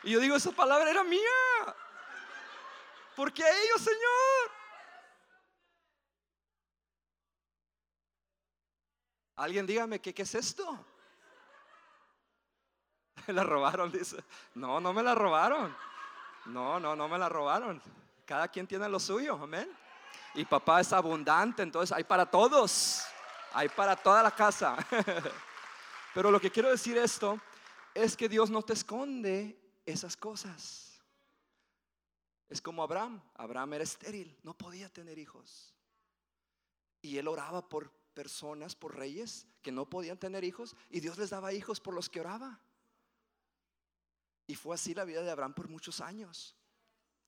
Y yo digo, esa palabra era mía. Porque ellos, Señor. Alguien dígame, ¿qué, ¿qué es esto? La robaron, dice. No, no me la robaron. No, no, no me la robaron. Cada quien tiene lo suyo, amén. Y papá es abundante, entonces hay para todos. Hay para toda la casa. Pero lo que quiero decir esto es que Dios no te esconde esas cosas. Es como Abraham. Abraham era estéril, no podía tener hijos. Y él oraba por personas, por reyes que no podían tener hijos y Dios les daba hijos por los que oraba. Y fue así la vida de Abraham por muchos años.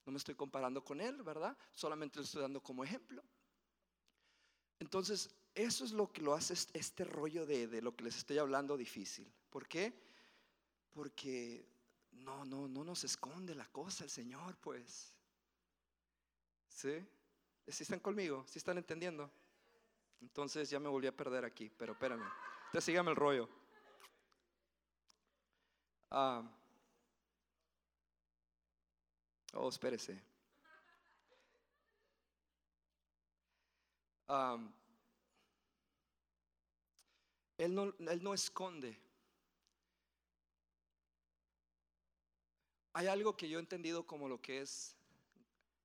No me estoy comparando con él, ¿verdad? Solamente lo estoy dando como ejemplo. Entonces, eso es lo que lo hace este rollo de, de lo que les estoy hablando difícil. ¿Por qué? Porque no, no, no nos esconde la cosa el Señor, pues. ¿Sí? ¿Sí están conmigo? ¿Sí están entendiendo? Entonces ya me volví a perder aquí, pero espérame. Usted sígame el rollo. Ah. oh, espérese. Ah. Él, no, él no esconde Hay algo que yo he entendido como lo que es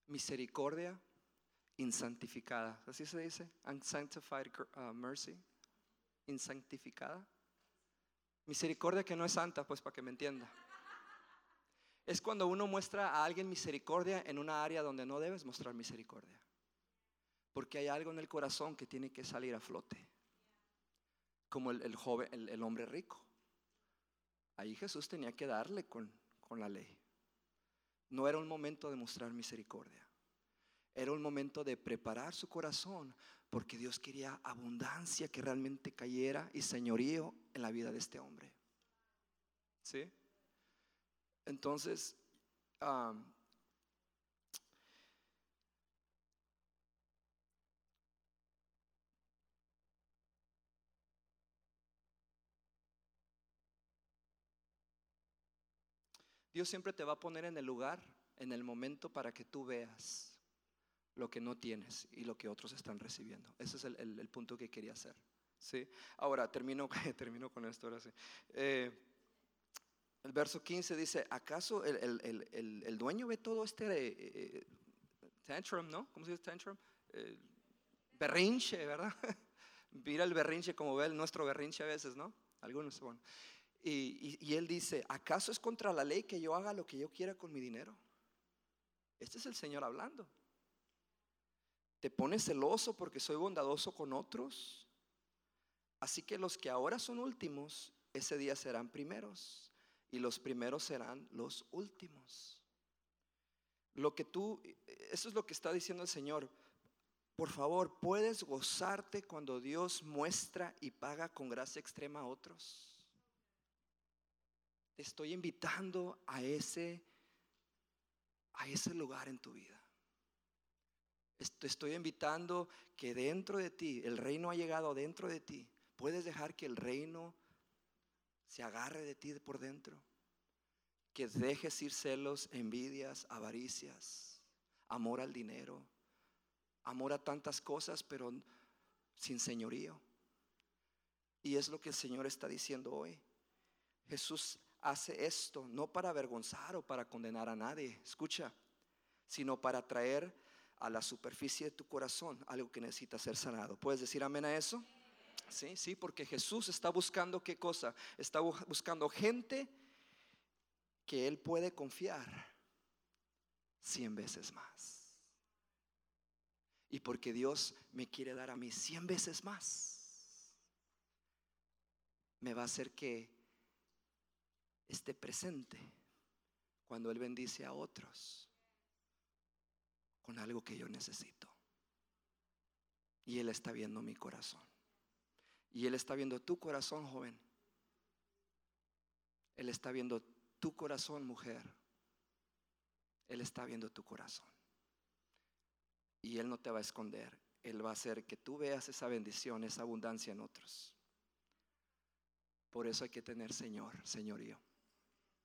misericordia insantificada. ¿Así se dice? Unsanctified uh, mercy. Insantificada. Misericordia que no es santa, pues para que me entienda. Es cuando uno muestra a alguien misericordia en una área donde no debes mostrar misericordia. Porque hay algo en el corazón que tiene que salir a flote. Como el, joven, el, hombre rico. Ahí Jesús tenía que darle con la ley. No era un momento de mostrar misericordia. Era un momento de preparar su corazón porque Dios quería abundancia que realmente cayera y señorío en la vida de este hombre. ¿Sí? Entonces, Dios siempre te va a poner en el lugar, en el momento para que tú veas lo que no tienes y lo que otros están recibiendo. Ese es el, punto que quería hacer. ¿sí? Ahora, termino, termino con esto. Eh, el verso 15 dice, ¿acaso el, dueño ve todo este eh, eh, tantrum, ¿no? ¿Cómo se dice tantrum? berrinche, ¿verdad? Mira el berrinche como ve el nuestro berrinche a veces, ¿no? Algunos, bueno. Y, él dice, ¿acaso es contra la ley que yo haga lo que yo quiera con mi dinero? Este es el Señor hablando. ¿Te pones celoso porque soy bondadoso con otros? Así que los que ahora son últimos, ese día serán primeros. Y los primeros serán los últimos. Lo que tú, eso es lo que está diciendo el Señor. Por favor, ¿puedes gozarte cuando Dios muestra y paga con gracia extrema a otros? Te estoy invitando a ese, a ese lugar en tu vida. Estoy invitando que dentro de ti, el reino ha llegado dentro de ti. Puedes dejar que el reino se agarre de ti por dentro. Que dejes ir celos, envidias, avaricias, amor al dinero, amor a tantas cosas, pero sin señorío. Y es lo que el Señor está diciendo hoy. Jesús hace esto no para avergonzar o para condenar a nadie, escucha, sino para traer a la superficie de tu corazón algo que necesita ser sanado. ¿Puedes decir amén a eso? Sí, sí, porque Jesús está buscando qué cosa? Está buscando gente que Él puede confiar cien veces más. Y porque Dios me quiere dar a mí cien veces más, me va a hacer que esté presente cuando Él bendice a otros con algo que yo necesito. Y Él está viendo mi corazón. Y Él está viendo tu corazón, joven. Él está viendo tu corazón, mujer. Él está viendo tu corazón. Y Él no te va a esconder. Él va a hacer que tú veas esa bendición, esa abundancia en otros. Por eso hay que tener Señor, señorío.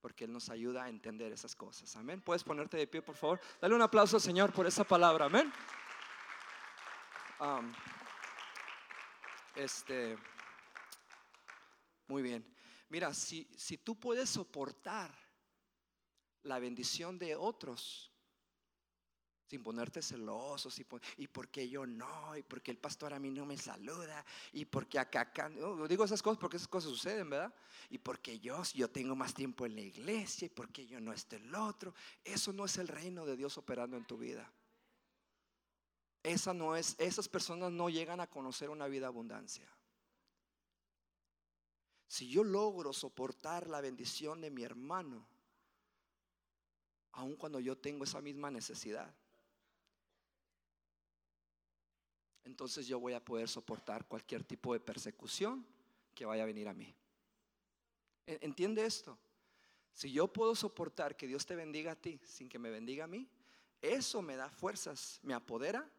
Porque Él nos ayuda a entender esas cosas. Amén. Puedes ponerte de pie, por favor. Dale un aplauso, Señor, por esa palabra. Amén. este. Muy bien. Mira, si, si tú puedes soportar la bendición de otros, sin ponerte celoso, y porque yo no, y porque el pastor a mí no me saluda, y porque acá, acá digo esas cosas porque esas cosas suceden, ¿verdad? Y porque yo, yo tengo más tiempo en la iglesia, y porque yo no estoy el otro, eso no es el reino de Dios operando en tu vida. Esa no es, esas personas no llegan a conocer una vida abundancia. Si yo logro soportar la bendición de mi hermano, aun cuando yo tengo esa misma necesidad, entonces yo voy a poder soportar cualquier tipo de persecución que vaya a venir a mí. ¿Entiende esto? Si yo puedo soportar que Dios te bendiga a ti sin que me bendiga a mí, eso me da fuerzas, me apodera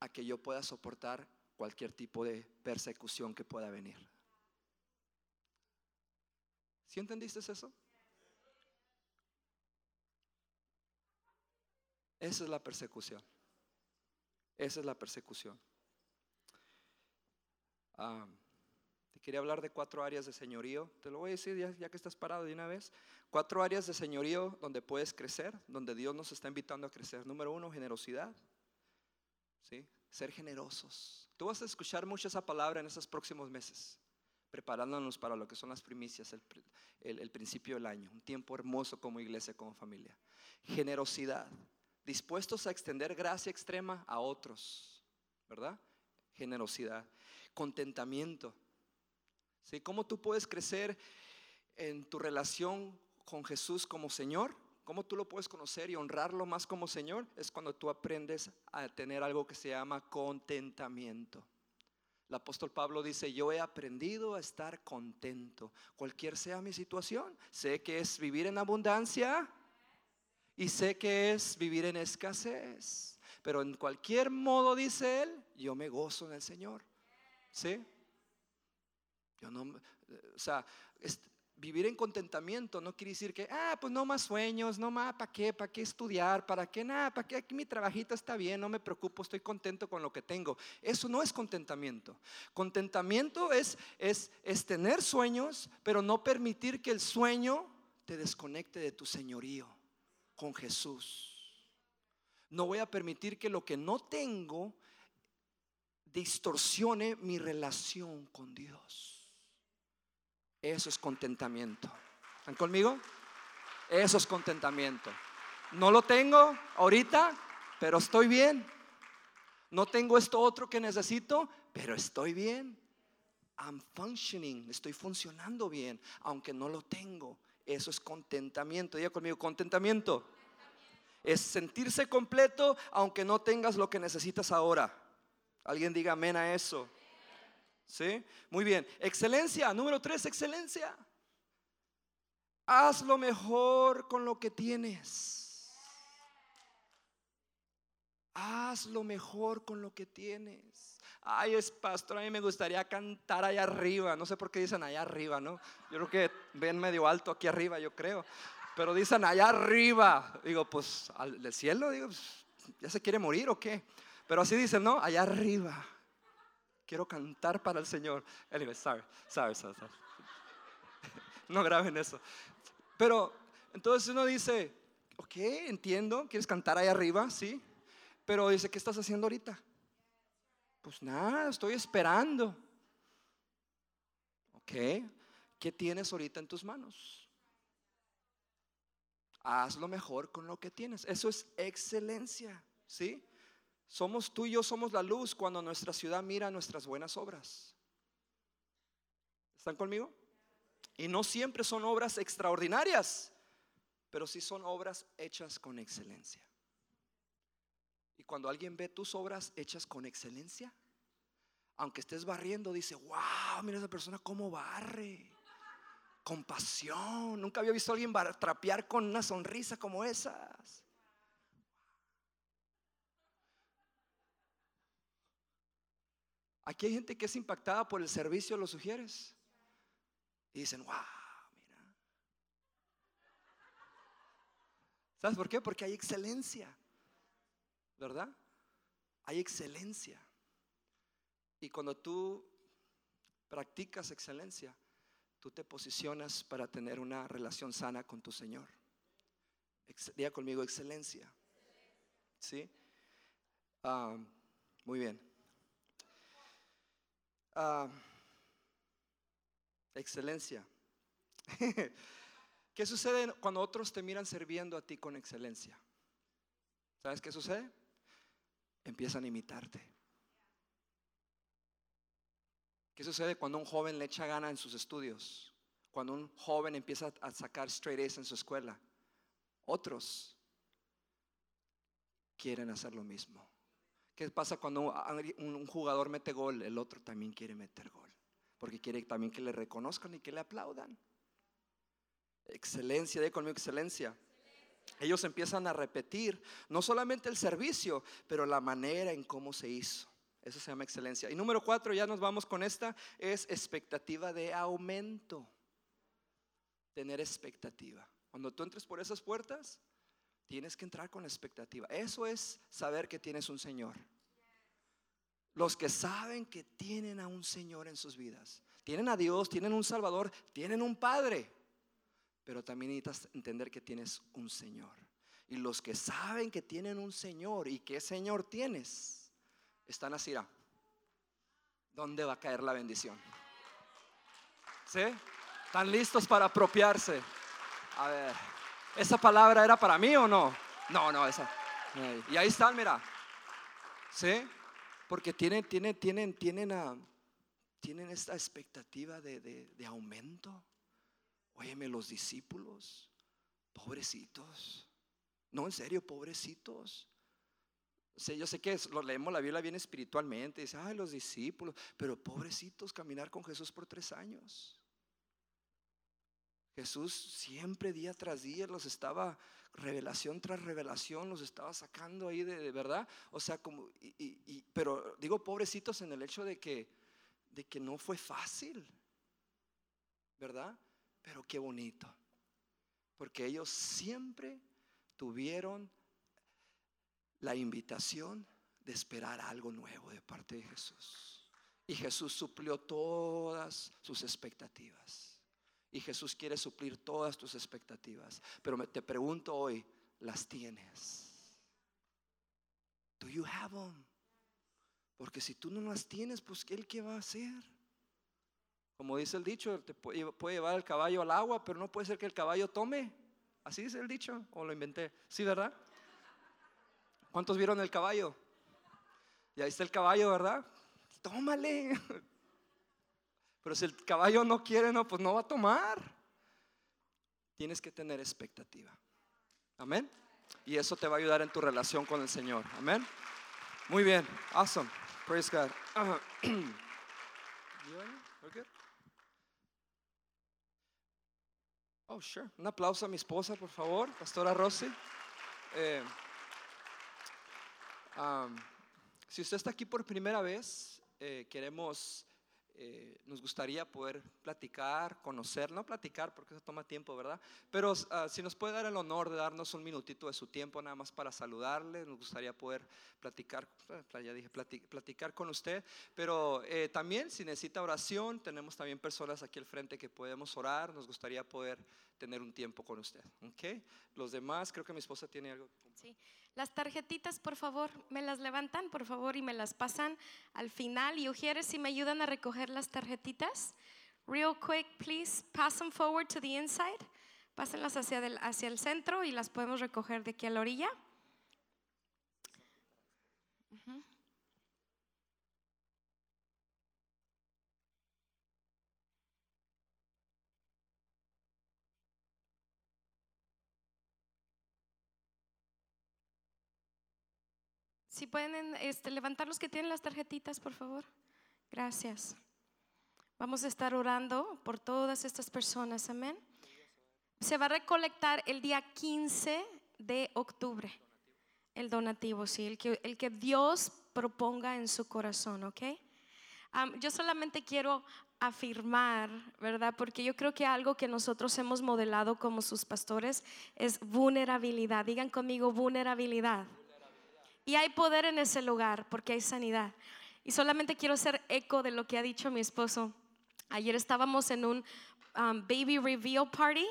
a que yo pueda soportar cualquier tipo de persecución que pueda venir. ¿Sí entendiste eso? Esa es la persecución. Esa es la persecución. Ah, te quería hablar de cuatro áreas de señorío. Te lo voy a decir ya, que estás parado de una vez. Cuatro áreas de señorío donde puedes crecer, donde Dios nos está invitando a crecer. Número uno, generosidad. ¿Sí? Ser generosos. Tú vas a escuchar mucho esa palabra en esos próximos meses, preparándonos para lo que son las primicias, el, el principio del año. Un tiempo hermoso como iglesia, como familia. Generosidad. Dispuestos a extender gracia extrema a otros. ¿Verdad? Generosidad contentamiento. ¿Sí? ¿Cómo tú puedes crecer en tu relación con Jesús como Señor? ¿Cómo tú lo puedes conocer y honrarlo más como Señor? Es cuando tú aprendes a tener algo que se llama contentamiento. El apóstol Pablo dice, yo he aprendido a estar contento, cualquier sea mi situación. Sé que es vivir en abundancia y sé que es vivir en escasez. Pero en cualquier modo, dice él, yo me gozo en el Señor. ¿Sí? Yo no, o sea, vivir en contentamiento no quiere decir que, ah, pues no más sueños, no más, ¿para qué? ¿Para qué estudiar? ¿Para qué nada? ¿Para qué aquí mi trabajito está bien? No me preocupo, estoy contento con lo que tengo. Eso no es contentamiento. Contentamiento es, es, es tener sueños, pero no permitir que el sueño te desconecte de tu señorío con Jesús. No voy a permitir que lo que no tengo distorsione mi relación con Dios. Eso es contentamiento. ¿Están conmigo? Eso es contentamiento. No lo tengo ahorita, pero estoy bien. No tengo esto otro que necesito, pero estoy bien. I'm functioning, estoy funcionando bien, aunque no lo tengo. Eso es contentamiento. Diga conmigo, contentamiento. Es sentirse completo aunque no tengas lo que necesitas ahora. Alguien diga amén a eso. ¿Sí? Muy bien. Excelencia. Número tres, excelencia. Haz lo mejor con lo que tienes. Haz lo mejor con lo que tienes. Ay, es pastor, a mí me gustaría cantar allá arriba. No sé por qué dicen allá arriba, ¿no? Yo creo que ven medio alto aquí arriba, yo creo. Pero dicen allá arriba. Digo, pues, al cielo, digo, pues, ¿ya se quiere morir o qué? Pero así dicen, ¿no? Allá arriba. Quiero cantar para el Señor. Anyway, sorry, sorry, sorry. No graben eso. Pero entonces uno dice, ok, entiendo, quieres cantar ahí arriba, sí. Pero dice, ¿qué estás haciendo ahorita? Pues nada, estoy esperando. Ok, ¿qué tienes ahorita en tus manos? Haz lo mejor con lo que tienes. Eso es excelencia, ¿sí? Somos tú y yo, somos la luz cuando nuestra ciudad mira nuestras buenas obras. ¿Están conmigo? Y no siempre son obras extraordinarias, pero sí son obras hechas con excelencia. Y cuando alguien ve tus obras hechas con excelencia, aunque estés barriendo, dice, wow, mira esa persona cómo barre. Compasión. Nunca había visto a alguien trapear con una sonrisa como esas. Aquí hay gente que es impactada por el servicio, ¿lo sugieres? Y dicen, wow, mira. ¿Sabes por qué? Porque hay excelencia. ¿verdad? Hay excelencia. Y cuando tú practicas excelencia, tú te posicionas para tener una relación sana con tu Señor. Diga conmigo excelencia. ¿Sí? Ah, muy bien. Excelencia. ¿Qué sucede cuando otros te miran sirviendo a ti con excelencia? ¿Sabes qué sucede? empiezan a imitarte. ¿Qué sucede cuando un joven le echa gana en sus estudios? Cuando un joven empieza a sacar straight A's en su escuela. Otros quieren hacer lo mismo. ¿Qué pasa cuando un jugador mete gol? El otro también quiere meter gol. Porque quiere también que le reconozcan y que le aplaudan. Excelencia, de conmigo excelencia ellos empiezan a repetir no solamente el servicio, pero la manera en cómo se hizo. Eso se llama excelencia. Y número cuatro, ya nos vamos con esta, es expectativa de aumento. Tener expectativa. Cuando tú entres por esas puertas, tienes que entrar con expectativa. Eso es saber que tienes un Señor. Los que saben que tienen a un Señor en sus vidas. Tienen a Dios, tienen un Salvador, tienen un Padre pero también necesitas entender que tienes un Señor. Y los que saben que tienen un Señor y qué Señor tienes, están así. ¿Dónde va a caer la bendición? ¿Sí? ¿Están listos para apropiarse? A ver, ¿esa palabra era para mí o no? No, no, esa. Y ahí están, mira. ¿Sí? Porque tienen, tienen, tienen, tienen, a, tienen esta expectativa de, de aumento. Óyeme, los discípulos, pobrecitos. No, en serio, pobrecitos. yo sé que lo leemos la Biblia bien espiritualmente, dice, ay, los discípulos, pero pobrecitos caminar con Jesús por tres años. Jesús siempre día tras día los estaba, revelación tras revelación, los estaba sacando ahí de, verdad. O sea, como, pero digo pobrecitos en el hecho de que, de que no fue fácil, ¿verdad? Pero qué bonito. Porque ellos siempre tuvieron la invitación de esperar algo nuevo de parte de Jesús. Y Jesús suplió todas sus expectativas. Y Jesús quiere suplir todas tus expectativas. Pero te pregunto hoy, ¿las tienes? Do you have them? Porque si tú no las tienes, pues ¿qué va a hacer? Como dice el dicho, te puede, llevar el caballo al agua, pero no puede ser que el caballo tome. Así dice el dicho, o lo inventé. Sí, ¿verdad? ¿Cuántos vieron el caballo? Ya está el caballo, ¿verdad? Tómale. Pero si el caballo no quiere, no, pues no va a tomar. Tienes que tener expectativa. Amén. Y eso te va a ayudar en tu relación con el Señor. Amén. Muy bien. Awesome. Praise God. Oh, sure. Un aplauso a mi esposa, por favor, Pastora Rossi. Eh, um, si usted está aquí por primera vez, eh, queremos eh, nos gustaría poder platicar, conocer, no platicar porque eso toma tiempo, ¿verdad? Pero ah, si nos puede dar el honor de darnos un minutito de su tiempo nada más para saludarle, nos gustaría poder platicar, eh, ya dije, platicar con usted. Pero eh, también si necesita oración, tenemos también personas aquí al frente que podemos orar, nos gustaría poder tener un tiempo con usted, ¿ok? Los demás, creo que mi esposa tiene algo. Sí. Las tarjetitas, por favor, me las levantan, por favor, y me las pasan al final. Y Ujieres, si me ayudan a recoger las tarjetitas. Real quick, please, pass them forward to the inside. Pásenlas hacia, hacia el centro y las podemos recoger de aquí a la orilla. Si pueden este, levantar los que tienen las tarjetitas, por favor. Gracias. Vamos a estar orando por todas estas personas. Amén. Se va a recolectar el día 15 de octubre. El donativo, sí, el que, el que Dios proponga en su corazón, ¿ok? yo solamente quiero afirmar, ¿verdad? Porque yo creo que algo que nosotros hemos modelado como sus pastores es vulnerabilidad. Digan conmigo vulnerabilidad. Y hay poder en ese lugar porque hay sanidad. Y solamente quiero hacer eco de lo que ha dicho mi esposo. Ayer estábamos en un um, baby reveal party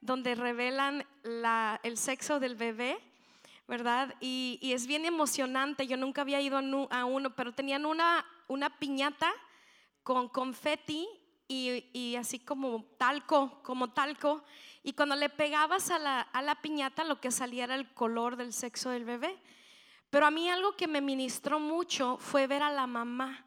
donde revelan el sexo del bebé, ¿verdad? Y, es bien emocionante. Yo nunca había ido a, uno, pero tenían una, piñata con confeti y, así como talco, como talco. Y cuando le pegabas a la piñata, lo que salía era el color del sexo del bebé. Pero a mí algo que me ministró mucho fue ver a la mamá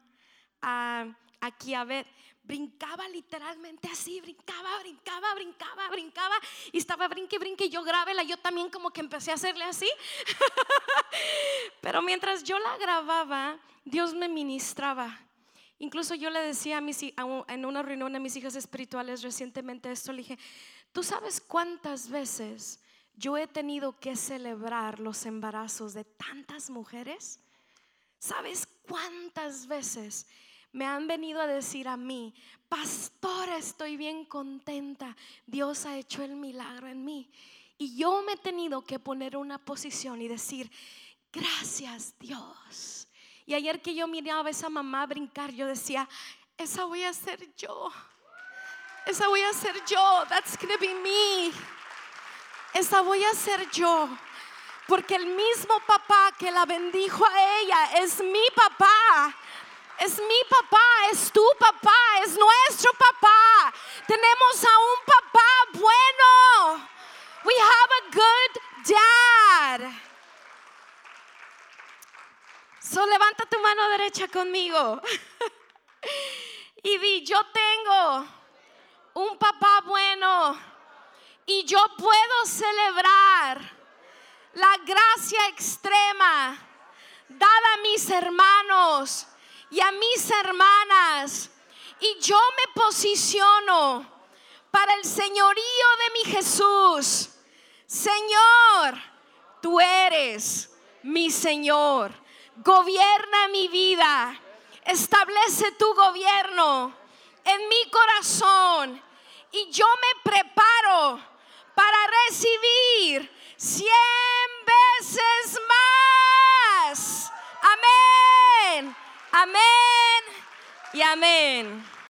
aquí a ver. Brincaba literalmente así, brincaba, brincaba, brincaba, brincaba. Y estaba brinque, brinque. Y yo grábela, yo también como que empecé a hacerle así. Pero mientras yo la grababa, Dios me ministraba. Incluso yo le decía a mis, en una reunión a mis hijas espirituales recientemente esto, le dije, ¿tú sabes cuántas veces yo he tenido que celebrar los embarazos de tantas mujeres. ¿Sabes cuántas veces me han venido a decir a mí, pastora, estoy bien contenta, Dios ha hecho el milagro en mí? Y yo me he tenido que poner una posición y decir, gracias Dios. Y ayer que yo miraba a esa mamá brincar, yo decía, esa voy a ser yo. Esa voy a ser yo. That's gonna be me esa voy a ser yo. Porque el mismo papá que la bendijo a ella es mi papá. Es mi papá, es tu papá, es nuestro papá. Tenemos a un papá bueno. We have a good dad. So levanta tu mano derecha conmigo. y di, yo tengo un papá bueno y yo puedo celebrar la gracia extrema dada a mis hermanos y a mis hermanas. Y yo me posiciono para el señorío de mi Jesús. Señor, tú eres mi Señor. Gobierna mi vida. Establece tu gobierno en mi corazón. Y yo me preparo para recibir cien veces más. Amén, amén y amén.